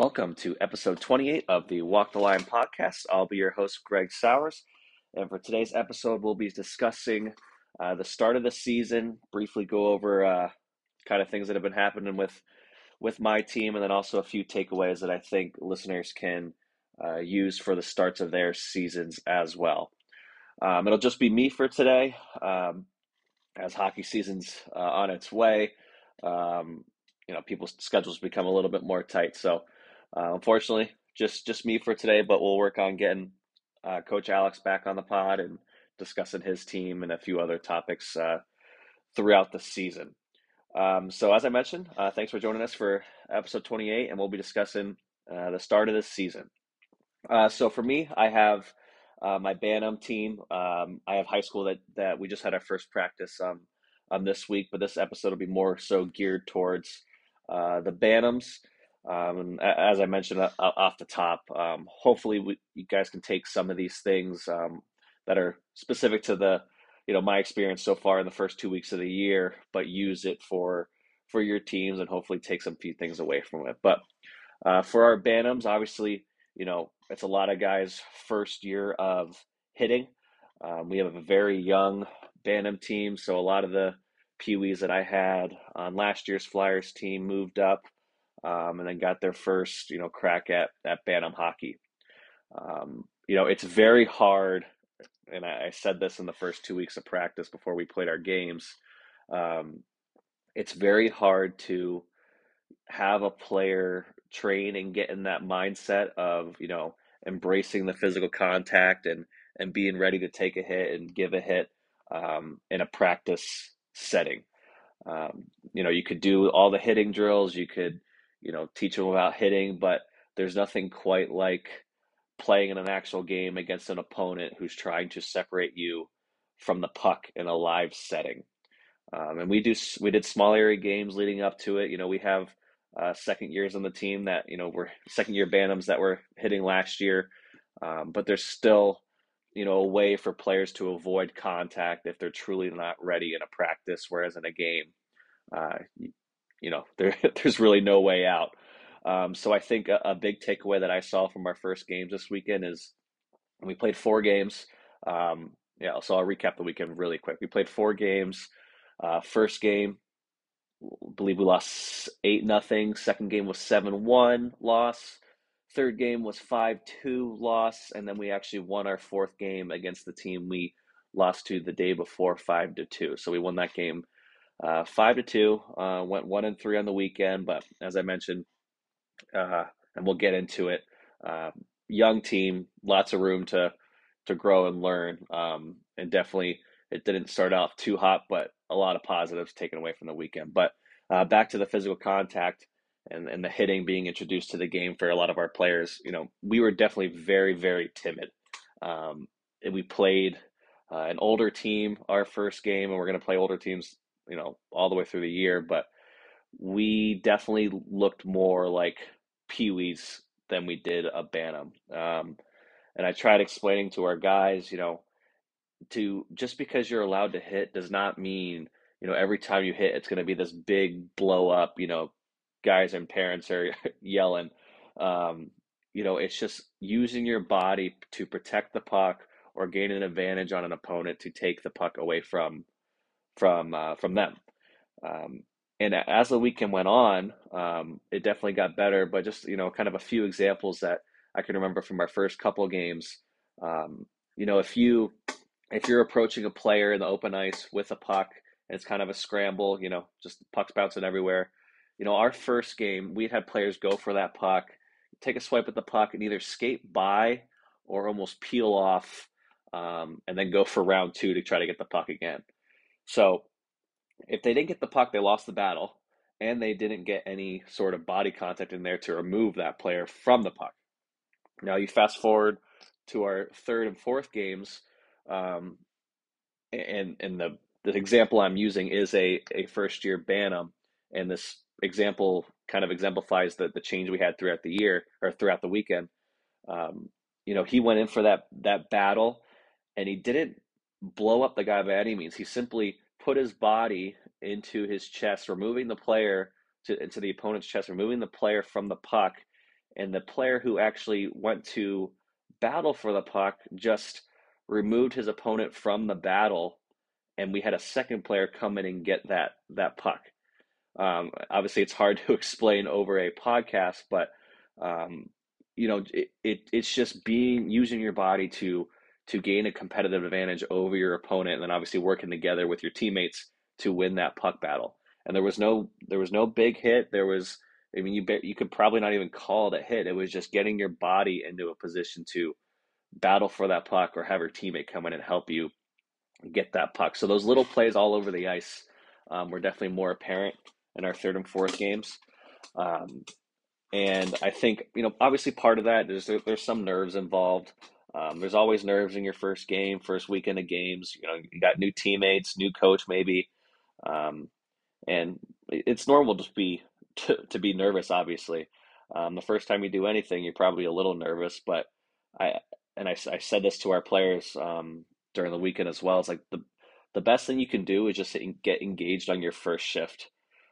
Welcome to episode 28 of the Walk the Line podcast. I'll be your host, Greg Sowers. And for today's episode, we'll be discussing uh, the start of the season, briefly go over uh, kind of things that have been happening with, with my team, and then also a few takeaways that I think listeners can uh, use for the starts of their seasons as well. Um, it'll just be me for today, um, as hockey season's uh, on its way. Um, you know, people's schedules become a little bit more tight. So, uh, unfortunately, just just me for today. But we'll work on getting uh, Coach Alex back on the pod and discussing his team and a few other topics uh, throughout the season. Um, so, as I mentioned, uh, thanks for joining us for episode 28, and we'll be discussing uh, the start of this season. So, for me, I have my Bantam team. Um, I have high school that that we just had our first practice um, um, this week, but this episode will be more so geared towards uh, the Bantams. Um, as I mentioned uh, off the top, um, hopefully we, you guys can take some of these things um, that are specific to the, you know, my experience so far in the first two weeks of the year, but use it for for your teams and hopefully take some few things away from it. But uh, for our Bantams, obviously, you know, it's a lot of guys' first year of hitting. Um, we have a very young Bantam team, so a lot of the peewees that I had on last year's Flyers team moved up um, and then got their first, you know, crack at, at Bantam hockey. Um, you know, it's very hard, and I, I, said this in the first two weeks of practice before we played our games. Um, it's very hard to have a player train and get in that mindset of, you know, embracing the physical contact and and being ready to take a hit and give a hit um, in a practice setting. Um, you know, you could do all the hitting drills, you could, you know, teach them about hitting, but there's nothing quite like playing in an actual game against an opponent who's trying to separate you from the puck in a live setting. Um, and we do we did small area games leading up to it. You know, we have uh, second years on the team that you know we're second year Bantams that were hitting last year, um, but there's still you know, a way for players to avoid contact if they're truly not ready in a practice, whereas in a game, uh, you, know, there, there's really no way out. Um, so I think a, a, big takeaway that I saw from our first games this weekend is we played four games. Um, yeah, so I'll recap the weekend really quick. We played four games. Uh, first game, believe we lost eight nothing. Second game was seven one loss. Third game was 5 2 loss, and then we actually won our fourth game against the team we lost to the day before 5 to 2. So we won that game uh, 5 to 2, uh, went 1 and 3 on the weekend, but as I mentioned, uh, and we'll get into it, um, young team, lots of room to, to grow and learn, um, and definitely it didn't start off too hot, but a lot of positives taken away from the weekend. But uh, back to the physical contact and, and the hitting being introduced to the game for a lot of our players, you know, we were definitely very, very timid. Um, we played uh, an older team our first game, and we're going to play older teams, you know, all the way through the year. But we definitely looked more like peewees than we did a Bantam. Um, and I tried explaining to our guys, you know, to just because you're allowed to hit does not mean you know every time you hit it's going to be this big blow up you know guys and parents are yelling. Um, you know, it's just using your body to protect the puck or gain an advantage on an opponent to take the puck away from from uh, from them. Um, and as the weekend went on, um, it definitely got better. But just you know, kind of a few examples that I can remember from our first couple games. Um, you know, if you if you're approaching a player in the open ice with a puck and it's kind of a scramble, you know, just pucks bouncing everywhere you know, our first game, we had players go for that puck, take a swipe at the puck, and either skate by or almost peel off, um, and then go for round two to try to get the puck again. So if they didn't get the puck, they lost the battle, and they didn't get any sort of body contact in there to remove that player from the puck. Now you fast forward to our third and fourth games, um, and and the the example I'm using is a a first year Bantam, and this example kind of exemplifies the the change we had throughout the year or throughout the weekend. Um, you know, he went in for that that battle, and he didn't blow up the guy by any means. He simply put his body into his chest, removing the player to into the opponent's chest, removing the player from the puck, and the player who actually went to battle for the puck just removed his opponent from the battle, and we had a second player come in and get that that puck. Um, obviously, it's hard to explain over a podcast, but um, you know, it, it it's just being using your body to to gain a competitive advantage over your opponent, and then obviously working together with your teammates to win that puck battle. And there was no there was no big hit. There was I mean you you could probably not even call it a hit. It was just getting your body into a position to battle for that puck or have your teammate come in and help you get that puck. So those little plays all over the ice um, were definitely more apparent in our third and fourth games. Um, and I think you know obviously part of that is there, there's some nerves involved. Um, there's always nerves in your first game, first weekend of games. You know, you got new teammates, new coach, maybe, um, and it's normal to be to, to be nervous. Obviously, um, the first time you do anything, you're probably a little nervous. But I and I, I said this to our players um, during the weekend as well. It's like the the best thing you can do is just get engaged on your first shift,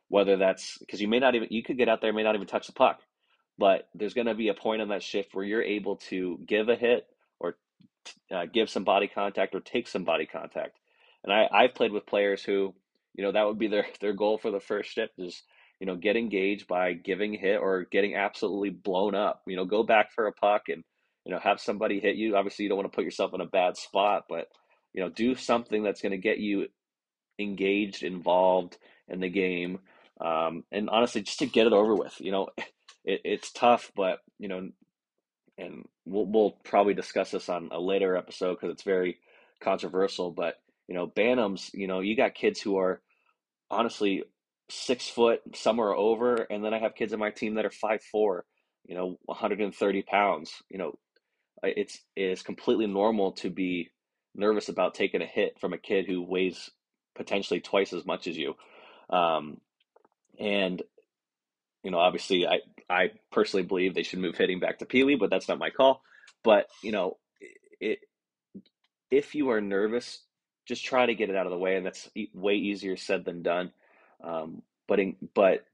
whether that's because you may not even you could get out there, may not even touch the puck, but there's going to be a point on that shift where you're able to give a hit uh, give some body contact or take some body contact. And I, I've played with players who, you know, that would be their, their goal for the first shift is, you know, get engaged by giving hit or getting absolutely blown up. You know, go back for a puck and, you know, have somebody hit you. Obviously, you don't want to put yourself in a bad spot, but, you know, do something that's going to get you engaged, involved in the game. Um, and honestly, just to get it over with, you know, it, it's tough, but, you know, and we'll we'll probably discuss this on a later episode because it's very controversial. But you know, Bantams, you know, you got kids who are honestly six foot, some are over, and then I have kids in my team that are five four, you know, 130 pounds. You know, it's it is completely normal to be nervous about taking a hit from a kid who weighs potentially twice as much as you. Um, and you know, obviously, I I personally believe they should move hitting back to Pee Wee, but that's not my call. But you know, it if you are nervous, just try to get it out of the way, and that's way easier said than done. Um, but in, but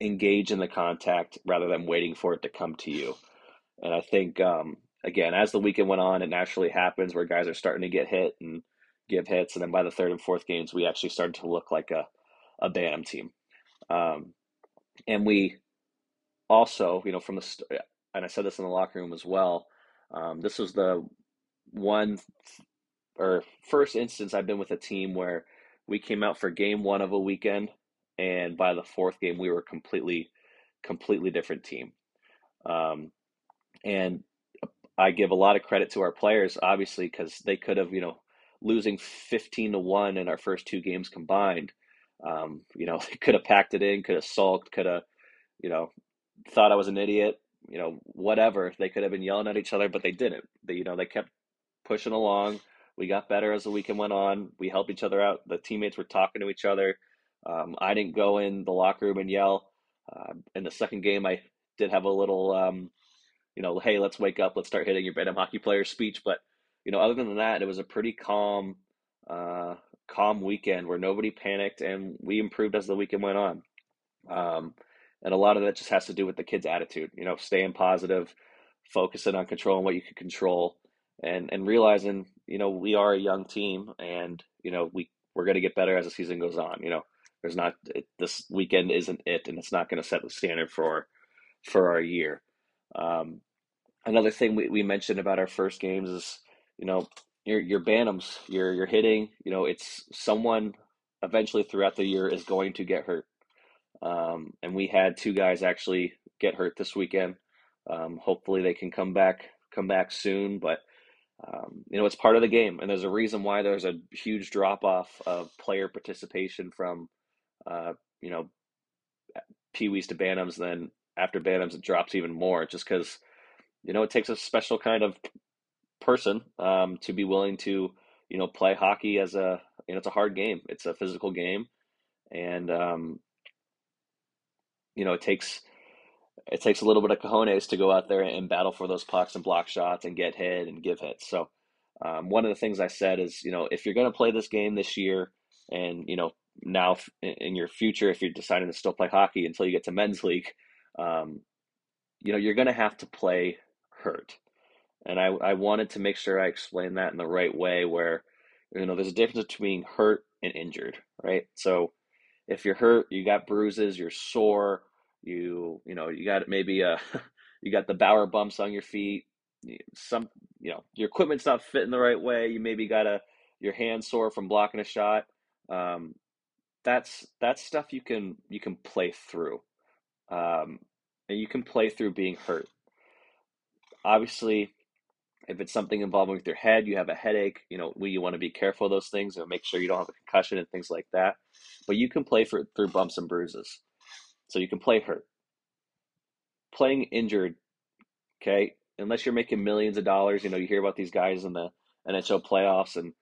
engage in the contact rather than waiting for it to come to you. And I think um, again, as the weekend went on, it naturally happens where guys are starting to get hit and give hits, and then by the third and fourth games, we actually started to look like a a Bantam team. Um, and we also, you know, from the and I said this in the locker room as well. Um, this was the one or first instance I've been with a team where we came out for game one of a weekend, and by the fourth game we were completely, completely different team. Um, and I give a lot of credit to our players, obviously, because they could have, you know, losing fifteen to one in our first two games combined. Um, you know, they could have packed it in, could have sulked, could have, you know, thought I was an idiot, you know, whatever. They could have been yelling at each other, but they didn't. They, you know, they kept pushing along. We got better as the weekend went on. We helped each other out. The teammates were talking to each other. Um, I didn't go in the locker room and yell. Uh, in the second game, I did have a little, um, you know, hey, let's wake up, let's start hitting your Bantam hockey player speech. But you know, other than that, it was a pretty calm, uh, calm weekend where nobody panicked, and we improved as the weekend went on. Um, and a lot of that just has to do with the kid's attitude, you know, staying positive, focusing on controlling what you can control and, and realizing, you know, we are a young team and, you know, we, we're going to get better as the season goes on. You know, there's not, it, this weekend isn't it, and it's not going to set the standard for, for our year. Um, another thing we, we mentioned about our first games is, you know, your, your bantams, your, your hitting, you know, it's someone eventually throughout the year is going to get hurt. Um, and we had two guys actually get hurt this weekend. Um, hopefully they can come back come back soon, but um, you know it's part of the game, and there's a reason why there's a huge drop off of player participation from uh, you know peewees to bantams. Then after bantams, it drops even more, just because you know it takes a special kind of person um, to be willing to you know play hockey as a you know it's a hard game. It's a physical game, and um, you know, it takes it takes a little bit of cojones to go out there and battle for those pucks and block shots and get hit and give hits. So um, one of the things I said is, you know, if you're going to play this game this year, and you know, now in your future, if you're deciding to still play hockey until you get to men's league, um, you know, you're going to have to play hurt. And I, I wanted to make sure I explained that in the right way where, you know, there's a difference between hurt and injured, right? So if you're hurt, you got bruises, you're sore, you, you know, you got maybe uh you got the Bauer bumps on your feet, some, you know, your equipment's not fitting the right way. You maybe got a, your hand sore from blocking a shot. Um, that's, that's stuff you can, you can play through. Um, and you can play through being hurt. Obviously, if it's something involving with your head, you have a headache, you know, we, you want to be careful of those things and make sure you don't have a concussion and things like that. But you can play for, through bumps and bruises. So you can play hurt. Playing injured, okay, unless you're making millions of dollars, you know, you hear about these guys in the NHL playoffs and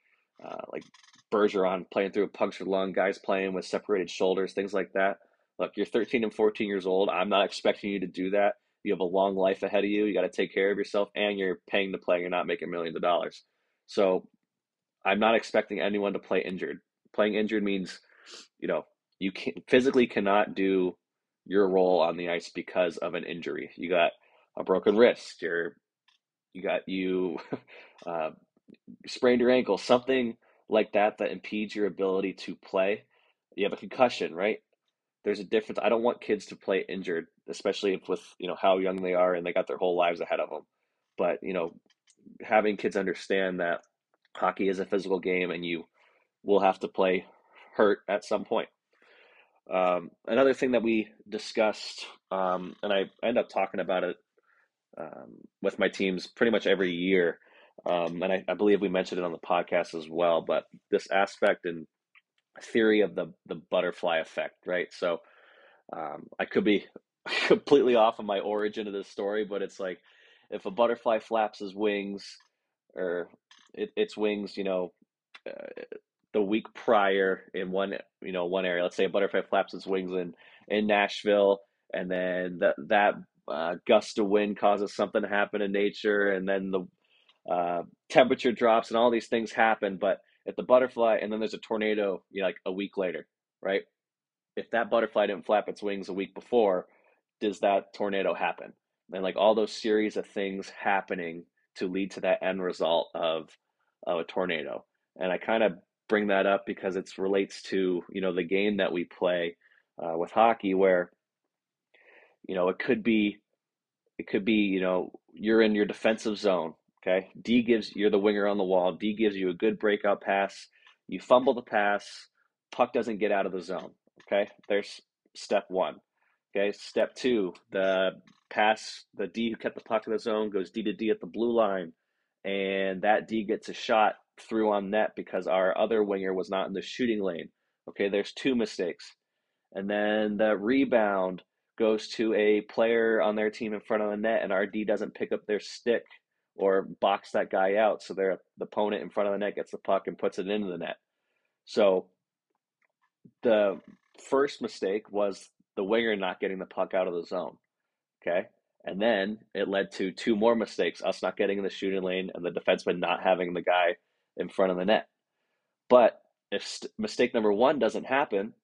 uh, like Bergeron playing through a punctured lung, guys playing with separated shoulders, things like that. Look, you're 13 and 14 years old. I'm not expecting you to do that. You have a long life ahead of you. You got to take care of yourself, and you're paying to play. You're not making millions of dollars. So I'm not expecting anyone to play injured. Playing injured means, you know, you can physically cannot do your role on the ice because of an injury. You got a broken wrist. You're, you got you uh, sprained your ankle. Something like that that impedes your ability to play. You have a concussion, right? there's a difference. I don't want kids to play injured, especially with you know how young they are and they got their whole lives ahead of them. But you know, having kids understand that hockey is a physical game and you will have to play hurt at some point. Um, another thing that we discussed, um, and I end up talking about it um, with my teams pretty much every year, um, and I, I, believe we mentioned it on the podcast as well. But this aspect and theory of the the butterfly effect, right? So um, I could be completely off of my origin of this story, but it's like if a butterfly flaps his wings or it, its wings, you know, uh, the week prior in one, you know, one area. Let's say a butterfly flaps its wings in in Nashville, and then that that uh, gust of wind causes something to happen in nature, and then the uh, temperature drops, and all these things happen, but if the butterfly and then there's a tornado you know, like a week later right if that butterfly didn't flap its wings a week before does that tornado happen and like all those series of things happening to lead to that end result of of a tornado and i kind of bring that up because it relates to you know the game that we play uh, with hockey where you know it could be it could be you know you're in your defensive zone Okay. D gives you're the winger on the wall. D gives you a good breakout pass. You fumble the pass. Puck doesn't get out of the zone. Okay. There's step one. Okay. Step two, the pass, the D who kept the puck in the zone goes D to D at the blue line. And that D gets a shot through on net because our other winger was not in the shooting lane. Okay. There's two mistakes. And then the rebound goes to a player on their team in front of the net, and our D doesn't pick up their stick or box that guy out so their the opponent in front of the net gets the puck and puts it into the net. So the first mistake was the winger not getting the puck out of the zone. Okay. And then it led to two more mistakes us not getting in the shooting lane and the defenseman not having the guy in front of the net. But if st- mistake number one doesn't happen,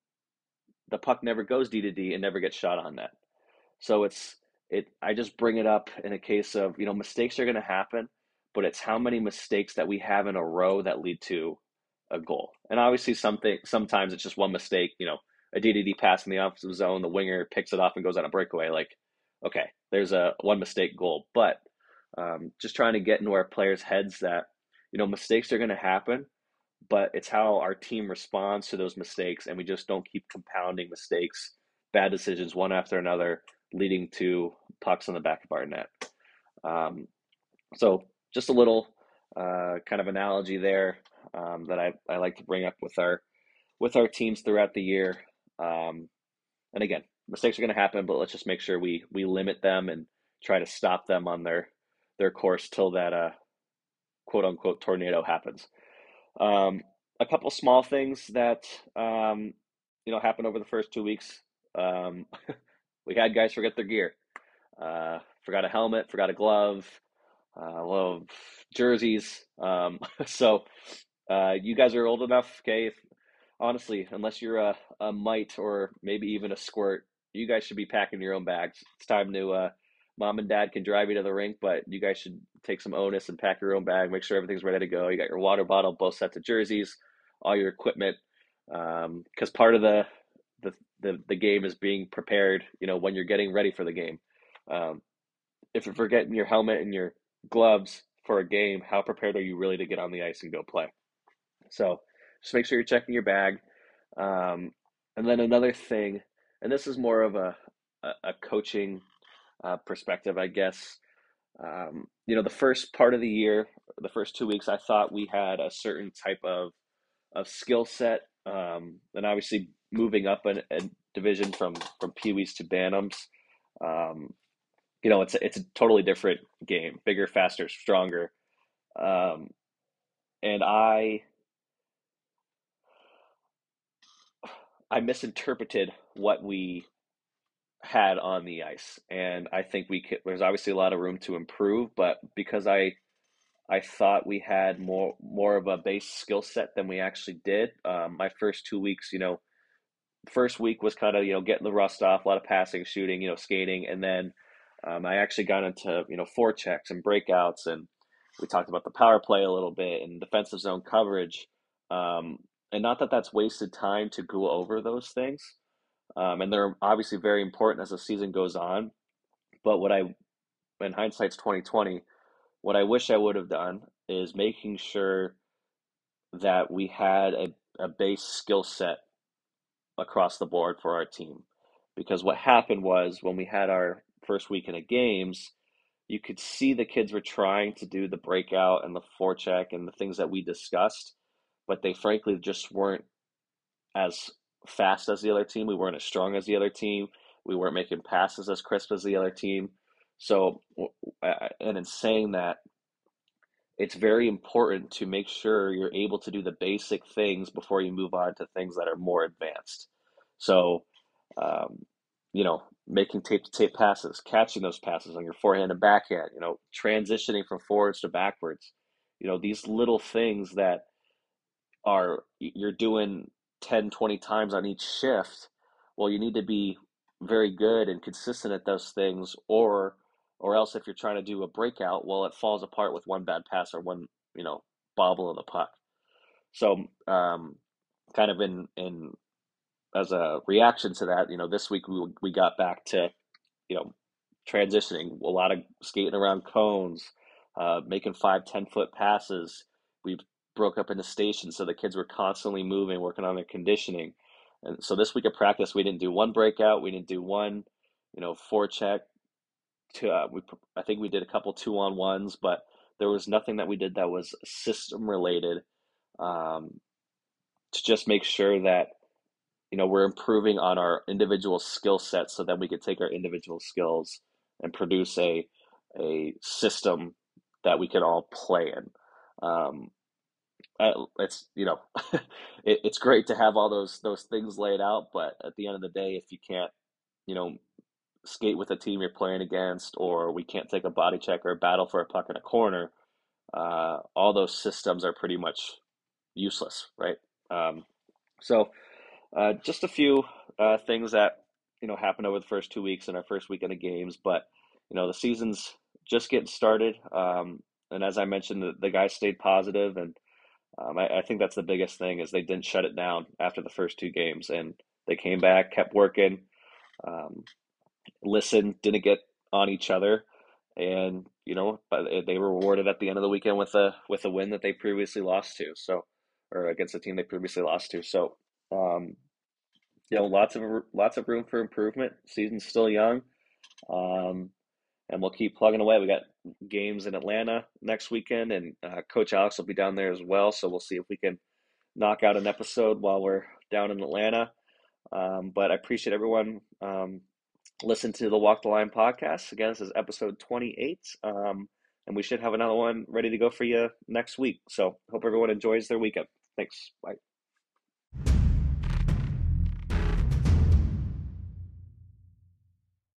the puck never goes D to D and never gets shot on net. So it's it I just bring it up in a case of, you know, mistakes are going to happen, but it's how many mistakes that we have in a row that lead to a goal. And obviously something sometimes it's just one mistake, you know, a DDD pass in the offensive zone, the winger picks it off and goes on a breakaway like okay, there's a one mistake goal, but um, just trying to get into our players' heads that you know mistakes are going to happen, but it's how our team responds to those mistakes, and we just don't keep compounding mistakes, bad decisions one after another, leading to pucks on the back of our net. Um, so just a little uh, kind of analogy there um, that I, I like to bring up with our with our teams throughout the year. Um, and again, mistakes are going to happen, but let's just make sure we we limit them and try to stop them on their their course till that uh, quote unquote tornado happens. Um, a couple small things that um, you know happened over the first two weeks. Um, we had guys forget their gear. Uh, forgot a helmet, forgot a glove, uh, little jerseys. Um, so uh, you guys are old enough, okay? If, honestly, unless you're a, a mite or maybe even a squirt, you guys should be packing your own bags. It's time to uh, mom and dad can drive you to the rink, but you guys should take some onus and pack your own bag. Make sure everything's ready to go. You got your water bottle, both sets of jerseys, all your equipment, because um, part of the, the the the game is being prepared. You know, when you're getting ready for the game. Um, if you're forgetting your helmet and your gloves for a game, how prepared are you really to get on the ice and go play? So just make sure you're checking your bag. Um, and then another thing, and this is more of a, a, a coaching uh, perspective, I guess. Um, you know, the first part of the year, the first two weeks, I thought we had a certain type of of skill set, um, and obviously moving up a, division from from Pee Wees to Bantams. Um, you know, it's a, it's a totally different game, bigger, faster, stronger. Um, and I I misinterpreted what we had on the ice, and I think we could, there's obviously a lot of room to improve, but because I I thought we had more more of a base skill set than we actually did. Um, my first two weeks, you know, first week was kind of you know getting the rust off, a lot of passing, shooting, you know, skating, and then um, I actually got into you know forechecks and breakouts, and we talked about the power play a little bit and defensive zone coverage. Um, and not that that's wasted time to go over those things, um, and they're obviously very important as the season goes on. But what I, in hindsight's twenty twenty, what I wish I would have done is making sure that we had a, a base skill set across the board for our team. Because what happened was when we had our first weekend of games, you could see the kids were trying to do the breakout and the forecheck and the things that we discussed, but they frankly just weren't as fast as the other team. We weren't as strong as the other team. We weren't making passes as crisp as the other team. So, and in saying that, it's very important to make sure you're able to do the basic things before you move on to things that are more advanced. So, um, you know, making tape to tape passes, catching those passes on your forehand and backhand, you know, transitioning from forwards to backwards. You know, these little things that are you're doing 10, 20 times on each shift. Well, you need to be very good and consistent at those things or or else if you're trying to do a breakout, well, it falls apart with one bad pass or one, you know, bobble of the puck. So, um, kind of in in as a reaction to that, you know, this week we we got back to, you know, transitioning a lot of skating around cones, uh, making five ten foot passes. We broke up into stations, so the kids were constantly moving, working on their conditioning. And so this week of practice, we didn't do one breakout, we didn't do one, you know, forecheck. To uh, we, I think we did a couple two on ones, but there was nothing that we did that was system related. Um, to just make sure that you know we're improving on our individual skill sets so that we could take our individual skills and produce a a system that we can all play in um, it's you know it, it's great to have all those those things laid out but at the end of the day if you can't you know skate with a team you're playing against or we can't take a body check or battle for a puck in a corner uh, all those systems are pretty much useless right um, so uh, just a few uh, things that you know happened over the first two weeks in our first weekend of games, but you know the season's just getting started. Um, and as I mentioned, the, the guys stayed positive, and um, I, I, think that's the biggest thing is they didn't shut it down after the first two games, and they came back, kept working, um, listened, didn't get on each other, and you know, but they were rewarded at the end of the weekend with a with a win that they previously lost to. So, or against a team they previously lost to. So um, you know, lots of lots of room for improvement. Season's still young, um, and we'll keep plugging away. We got games in Atlanta next weekend, and uh, Coach Alex will be down there as well. So we'll see if we can knock out an episode while we're down in Atlanta. Um, but I appreciate everyone um, listen to the Walk the Line podcast. Again, this is episode 28, um, and we should have another one ready to go for you next week. So hope everyone enjoys their weekend. Thanks. Bye.